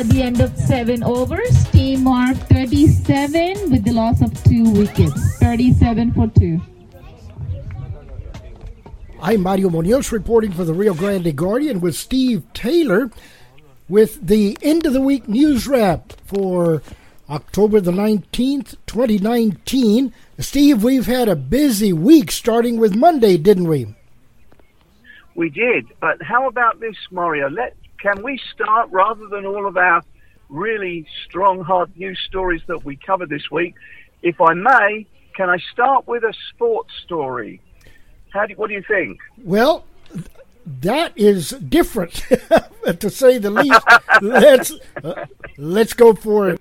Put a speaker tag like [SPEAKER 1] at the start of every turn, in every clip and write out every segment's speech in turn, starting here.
[SPEAKER 1] at the end of seven overs. Team mark 37 with the loss of two wickets. 37 for two.
[SPEAKER 2] I'm Mario Munoz reporting for the Rio Grande Guardian with Steve Taylor with the end of the week news wrap for October the 19th, 2019. Steve, we've had a busy week starting with Monday, didn't we?
[SPEAKER 3] We did, but how about this, Mario? Let can we start rather than all of our really strong, hard news stories that we cover this week? If I may, can I start with a sports story? How do, what do you think?
[SPEAKER 2] Well, that is different, to say the least. let's uh, let's go for it.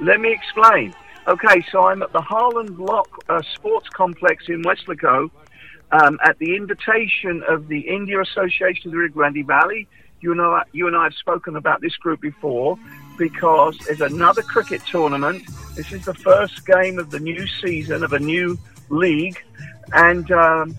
[SPEAKER 3] Let me explain. Okay, so I'm at the Harlon Block uh, Sports Complex in Weslaco um, at the invitation of the India Association of the Rio Grande Valley. You know, you and I have spoken about this group before because there's another cricket tournament. This is the first game of the new season of a new league, and um,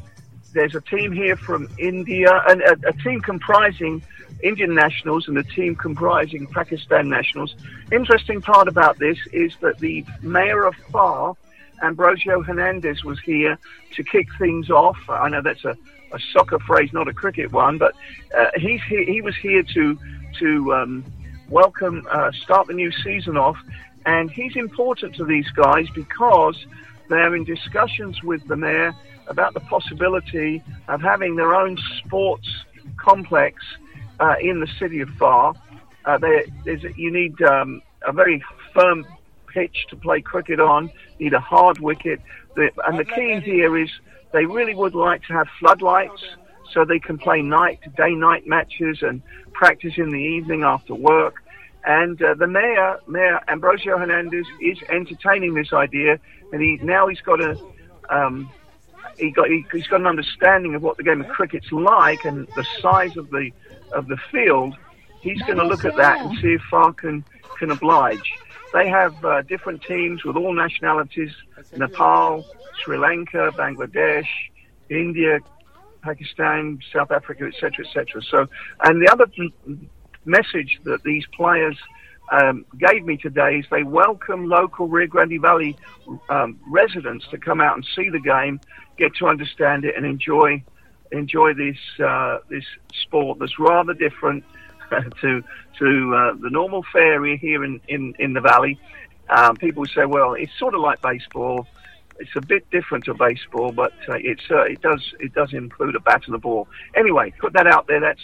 [SPEAKER 3] there's a team here from India, and a, a, team comprising Indian nationals and a team comprising Pakistan nationals. Interesting part about this is that the mayor of Pharr, Ambrosio Hernandez, was here to kick things off. I know that's a, a soccer phrase, not a cricket one, but uh, he's he, he was here to to um, welcome, uh, start the new season off, and he's important to these guys because they're in discussions with the mayor about the possibility of having their own sports complex uh, in the city of Pharr. Uh, there, you need um, a very firm pitch to play cricket on, need a hard wicket. The, and the key here is they really would like to have floodlights so they can play night, to day night matches and practice in the evening after work. And uh, the mayor, Mayor Ambrosio Hernandez, is entertaining this idea, and he now he's got a um, he got he, has got an understanding of what the game of cricket's like and the size of the of the field. He's going to look at that and see if Pharr can can oblige. They have uh, different teams with all nationalities: Nepal, Sri Lanka, Bangladesh, India, Pakistan, South Africa, etc., etc. So, and the other message that these players um, gave me today is they welcome local Rio Grande Valley um, residents to come out and see the game, get to understand it, and enjoy enjoy this uh, this sport that's rather different to to uh, the normal fair area here in in, in the valley. Um, people say, well, it's sort of like baseball. It's a bit different to baseball, but uh, it's uh, it does it does include a bat and a ball. Anyway, put that out there. That's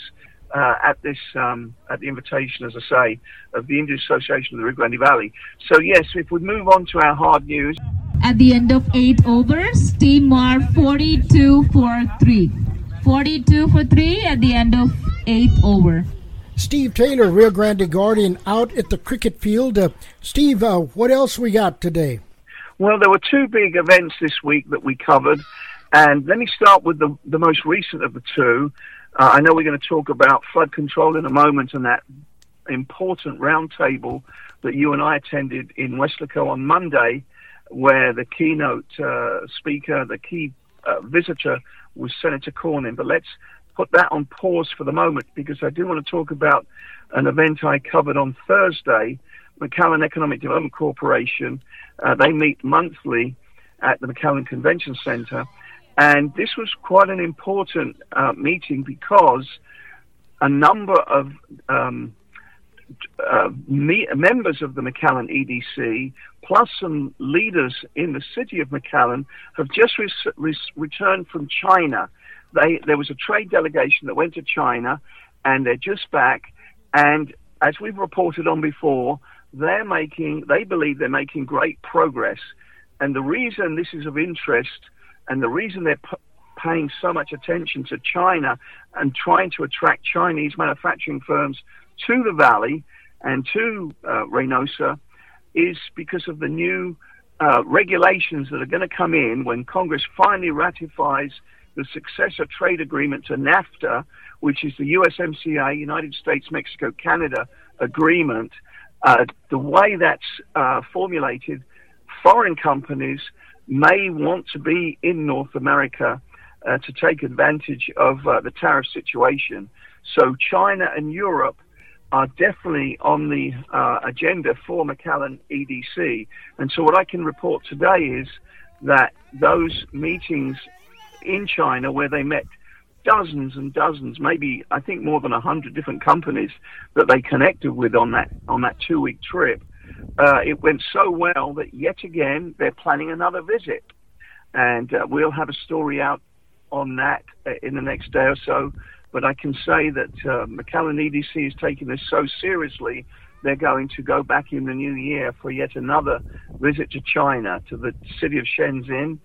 [SPEAKER 3] uh, at this um, at the invitation, as I say, of the Indian Association of the Rio Grande Valley. So yes, if we move on to our hard news.
[SPEAKER 1] At the end of eight overs, Team Mar 42 for three. 42 for three at the end of eight over.
[SPEAKER 2] Steve Taylor, Rio Grande Guardian, out at the cricket field. Uh, Steve, uh, what else we got today?
[SPEAKER 3] Well, there were two big events this week that we covered, and let me start with the, the most recent of the two. Uh, I know we're going to talk about flood control in a moment and that important roundtable that you and I attended in Weslaco on Monday, where the keynote uh, speaker, the key uh, visitor, was Senator Cornyn. But let's put that on pause for the moment because I do want to talk about an event I covered on Thursday. McAllen Economic Development Corporation, uh, they meet monthly at the McAllen Convention Center and this was quite an important uh, meeting because a number of um, uh, me- members of the McAllen EDC, plus some leaders in the city of McAllen, have just re- re- returned from China. They, there was a trade delegation that went to China, and they're just back. And as we've reported on before, they're making, they believe they're making great progress. And the reason this is of interest and the reason they're p- paying so much attention to China and trying to attract Chinese manufacturing firms to the valley and to uh, Reynosa is because of the new uh, regulations that are going to come in when Congress finally ratifies the successor trade agreement to NAFTA, which is the USMCA, United States, Mexico, Canada agreement. Uh, the way that's uh, formulated, foreign companies may want to be in North America uh, to take advantage of uh, the tariff situation. So China and Europe are definitely on the uh, agenda for McAllen EDC. And so, what I can report today is that those meetings in China, where they met dozens and dozens, maybe I think more than a hundred different companies that they connected with on that on that two week trip, uh, it went so well that yet again they're planning another visit, and uh, we'll have a story out on that uh, in the next day or so. But I can say that uh, McAllen EDC is taking this so seriously, they're going to go back in the new year for yet another visit to China, to the city of Shenzhen.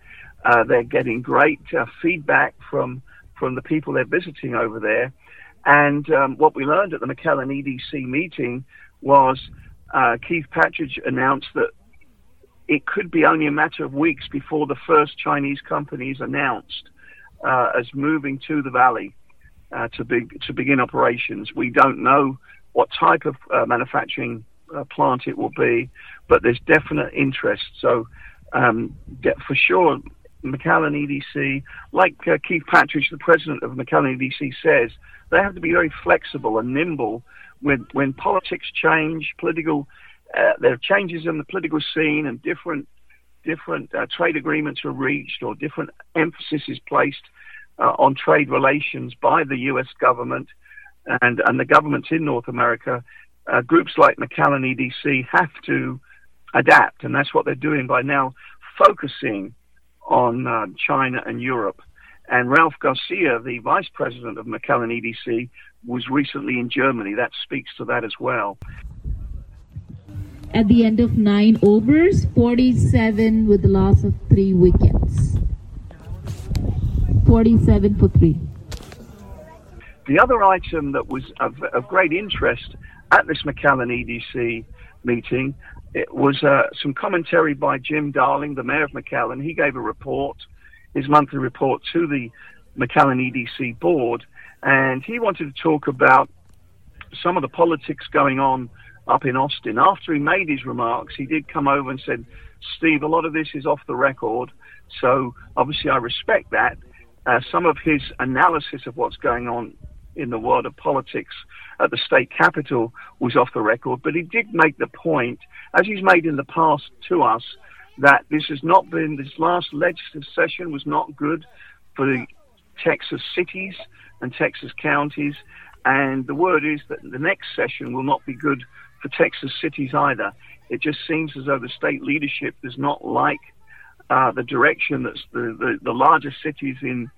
[SPEAKER 3] Uh, they're getting great uh, feedback from from the people they're visiting over there. And um, what we learned at the McAllen EDC meeting was uh, Keith Patridge announced that it could be only a matter of weeks before the first Chinese companies announced uh, as moving to the valley uh, to, be, to begin operations. We don't know what type of uh, manufacturing plant it will be, but there's definite interest. So, um, for sure, McAllen EDC, like uh, Keith Patridge, the president of McAllen EDC, says, they have to be very flexible and nimble when when politics change, political uh, there are changes in the political scene and different different uh, trade agreements are reached or different emphasis is placed uh, on trade relations by the U.S. government and and the governments in North America. Uh, groups like McAllen EDC have to adapt, and that's what they're doing by now focusing on uh, China and Europe. And Ralph Garcia, the vice president of McAllen EDC, was recently in Germany. That speaks to that as well.
[SPEAKER 1] At the end of nine overs, 47 with the loss of three wickets. 47 for three.
[SPEAKER 3] The other item that was of, of great interest at this McAllen EDC meeting it was uh, some commentary by Jim Darling, the mayor of McAllen. He gave a report, his monthly report to the McAllen EDC board, and he wanted to talk about some of the politics going on up in Austin. After he made his remarks, he did come over and said, Steve, a lot of this is off the record, so obviously I respect that. Uh, some of his analysis of what's going on in the world of politics at the state capitol was off the record, but he did make the point, as he's made in the past to us, that this has not been, this last legislative session was not good for the Texas cities and Texas counties. And the word is that the next session will not be good for Texas cities either. It just seems as though the state leadership does not like uh, the direction that the, the, the larger cities in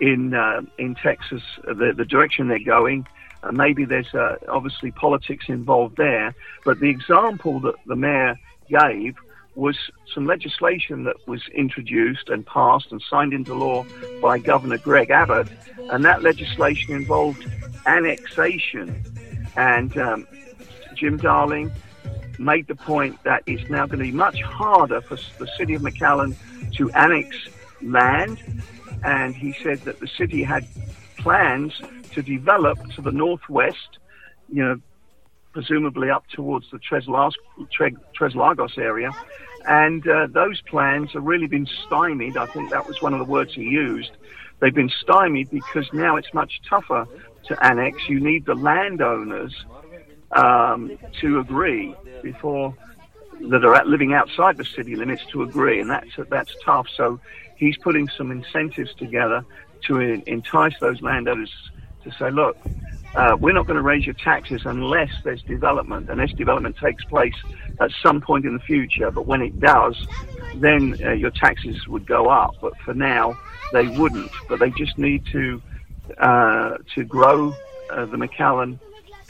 [SPEAKER 3] in uh, in Texas, the, the direction they're going. Uh, maybe there's uh, obviously politics involved there, but the example that the mayor gave was some legislation that was introduced and passed and signed into law by Governor Greg Abbott, and that legislation involved annexation. And um, Jim Darling made the point that it's now going to be much harder for the city of McAllen to annex land and he said that the city had plans to develop to the northwest, you know, presumably up towards the Tres, Lagos area. And uh, those plans have really been stymied. I think that was one of the words he used. They've been stymied because now it's much tougher to annex. You need the landowners um, to agree before that are living outside the city limits to agree, and that's that's tough. So he's putting some incentives together to entice those landowners to say, look, uh, we're not going to raise your taxes unless there's development, and this development takes place at some point in the future. But when it does, then uh, your taxes would go up. But for now, they wouldn't. But they just need to uh, to grow uh, the McAllen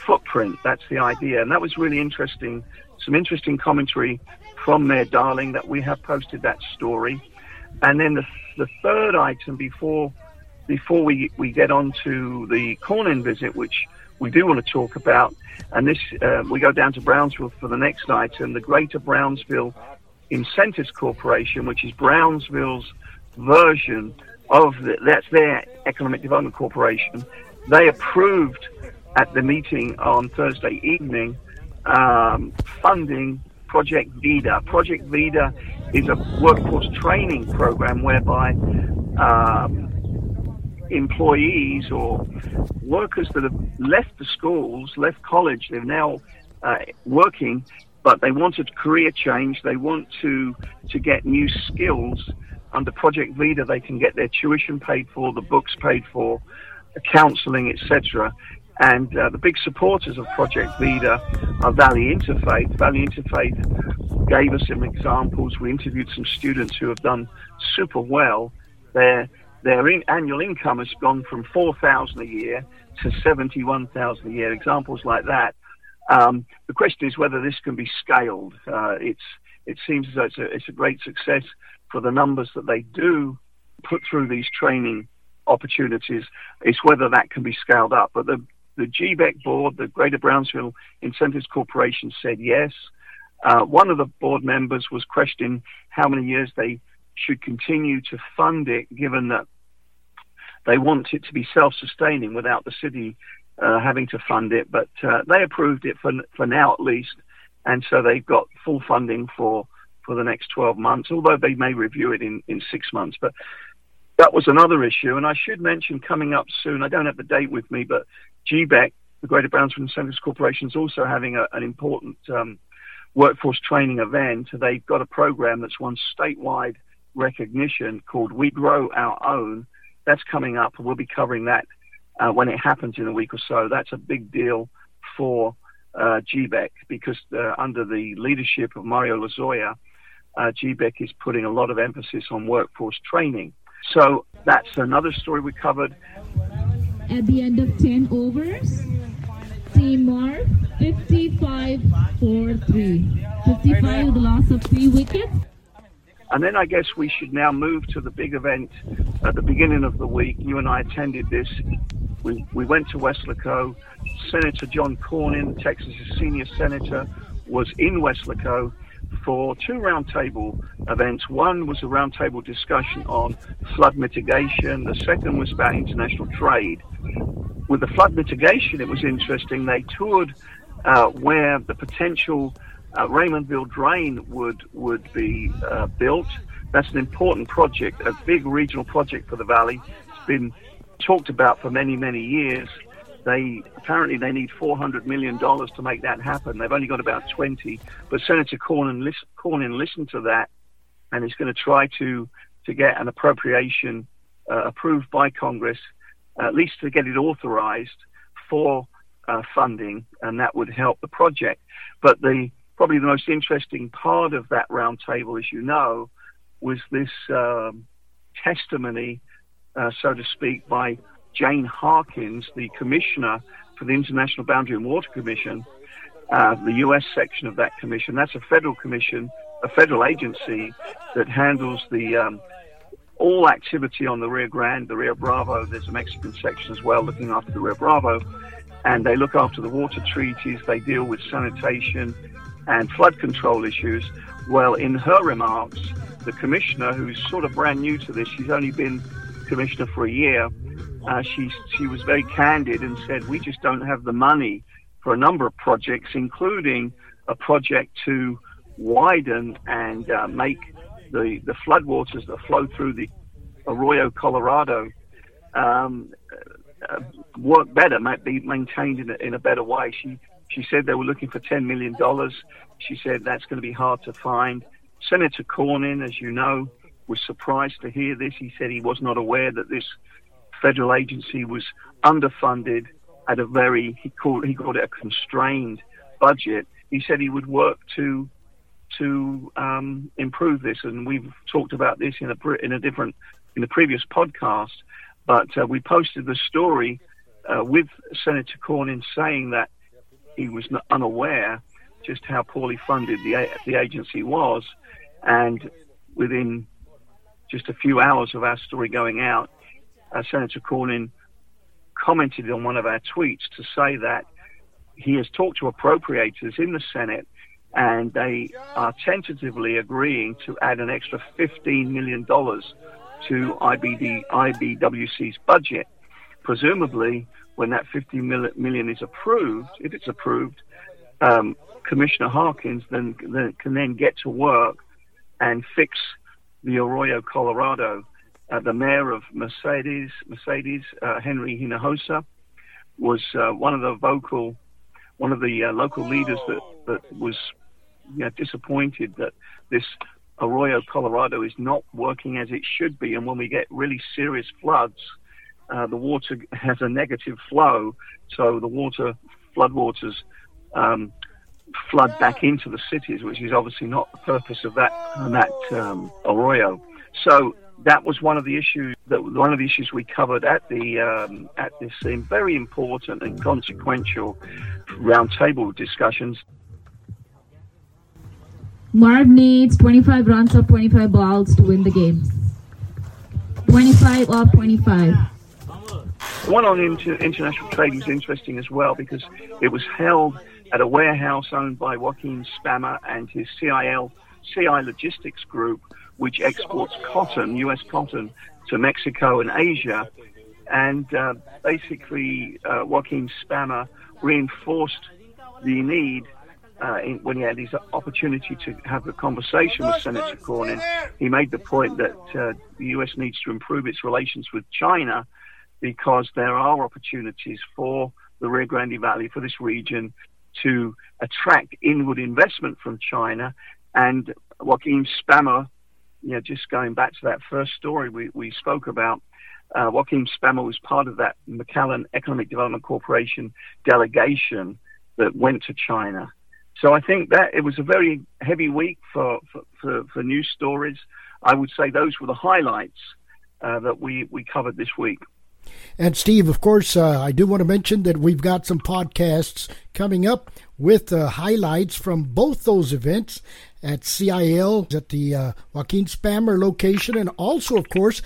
[SPEAKER 3] footprint. That's the idea, and that was really interesting. Some interesting commentary from Mayor Darling that we have posted that story. And then the, the third item before before we, we get on to the Cornyn visit, which we do want to talk about, and this uh, we go down to Brownsville for the next item, the Greater Brownsville Incentives Corporation, which is Brownsville's version of the, that's their economic development corporation. They approved at the meeting on Thursday evening um, funding Project Vida. Project Vida is a workforce training program whereby um, employees or workers that have left the schools, left college. They're now uh, working, but they wanted career change. They want to to get new skills. Under Project Vida, they can get their tuition paid for, the books paid for, counselling, etc. And uh, the big supporters of Project Vida are Valley Interfaith. Valley Interfaith gave us some examples. We interviewed some students who have done super well. Their their in, annual income has gone from four thousand a year to seventy one thousand a year. Examples like that. Um, the question is whether this can be scaled. Uh, it's it seems as though it's a, it's a great success for the numbers that they do put through these training opportunities. It's whether that can be scaled up. But the the GBEC board, the Greater Brownsville Incentives Corporation, said yes. Uh, one of the board members was questioning how many years they should continue to fund it, given that they want it to be self-sustaining without the city uh, having to fund it. But uh, they approved it for for now at least, and so they've got full funding for for the next 12 months. Although they may review it in in six months, but that was another issue. And I should mention coming up soon. I don't have the date with me, but GBEC, the Greater Brownsville Incentives Corporation, is also having a, an important um, workforce training event. They've got a program that's won statewide recognition called We Grow Our Own. That's coming up. We'll be covering that uh, when it happens in a week or so. That's a big deal for uh, GBEC because uh, under the leadership of Mario Lozoya, uh, GBEC is putting a lot of emphasis on workforce training. So that's another story we covered.
[SPEAKER 1] At the end of 10 overs, Team Mar 55 4 3. 55 with the loss of three wickets.
[SPEAKER 3] And then I guess we should now move to the big event at the beginning of the week. You and I attended this. We, we went to Weslaco. Senator John Cornyn, Texas' senior senator, was in Weslaco for two roundtable events. One was a roundtable discussion on flood mitigation. The second was about international trade. With the flood mitigation, it was interesting. They toured uh, where the potential uh, Raymondville drain would would be uh, built. That's an important project, a big regional project for the valley. It's been talked about for many many years. They apparently they need 400 million dollars to make that happen. They've only got about 20, but Senator Cornyn, listen, Cornyn listened to that, and is going to try to to get an appropriation uh, approved by Congress, at least to get it authorized for uh, funding, and that would help the project. But the probably the most interesting part of that roundtable, as you know, was this um, testimony, uh, so to speak, by Jayne Harkins, the commissioner for the International Boundary and Water Commission, uh, the U.S. section of that commission. That's a federal commission, a federal agency that handles the um, all activity on the Rio Grande, the Rio Bravo. There's a Mexican section as well looking after the Rio Bravo, and they look after the water treaties. They deal with sanitation and flood control issues. Well, in her remarks, the commissioner, who's sort of brand new to this, she's only been commissioner for a year, uh, she she was very candid and said we just don't have the money for a number of projects, including a project to widen and uh, make the the floodwaters that flow through the Arroyo Colorado um, uh, work better, might be maintained in a, in a better way. She she said they were looking for ten million dollars. She said that's going to be hard to find. Senator Cornyn, as you know, was surprised to hear this. He said he was not aware that this federal agency was underfunded at a very he called he called it a constrained budget. He said he would work to to um, improve this, and we've talked about this in a in a different in the previous podcast. But uh, we posted the story uh, with Senator Cornyn saying that he was unaware just how poorly funded the the agency was, and within just a few hours of our story going out, uh, Senator Cornyn commented on one of our tweets to say that he has talked to appropriators in the Senate and they are tentatively agreeing to add an extra $15 million to IBD, IBWC's budget. Presumably, when that 50 million is approved, if it's approved, um, Commissioner Harkins then, then, can then get to work and fix the Arroyo Colorado uh, the mayor of Mercedes, Mercedes uh, Henry Hinojosa, was uh, one of the vocal, one of the uh, local leaders that, that was you know, disappointed that this Arroyo Colorado is not working as it should be. And when we get really serious floods, uh, the water has a negative flow, so the water, floodwaters, um, flood back into the cities, which is obviously not the purpose of that that um, arroyo. So that was one of the issues that one of the issues we covered at the um, at this very important and consequential roundtable discussions.
[SPEAKER 1] Marv needs 25 runs of 25 balls to win the game. 25 off 25.
[SPEAKER 3] One on inter- international trade was interesting as well because it was held at a warehouse owned by Joaquin Spamer and his CIL CI Logistics Group, which exports cotton, U.S. cotton, to Mexico and Asia. And uh, basically, uh, Joaquin Spamer reinforced the need uh, in, when he had his opportunity to have a conversation with Senator Cornyn. He made the point that uh, the U.S. needs to improve its relations with China because there are opportunities for the Rio Grande Valley, for this region, to attract inward investment from China. And Joaquin Spamer, you know, just going back to that first story we, we spoke about, uh, Joaquin Spamer was part of that McAllen Economic Development Corporation delegation that went to China. So I think that it was a very heavy week for, for, for, for news stories. I would say those were the highlights uh, that we, we covered this week.
[SPEAKER 2] And Steve, of course, uh, I do want to mention that we've got some podcasts coming up with uh, highlights from both those events at CIL at the uh, Joaquin Spamer location, and also, of course,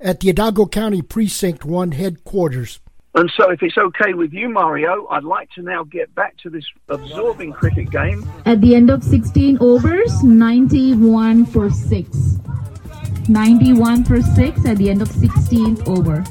[SPEAKER 2] at the Hidalgo County Precinct 1 headquarters.
[SPEAKER 3] And so, if it's okay with you, Mario, I'd like to now get back to this absorbing cricket game.
[SPEAKER 1] At the end of 16 overs, 91 for 6. 91 for 6 at the end of 16th over.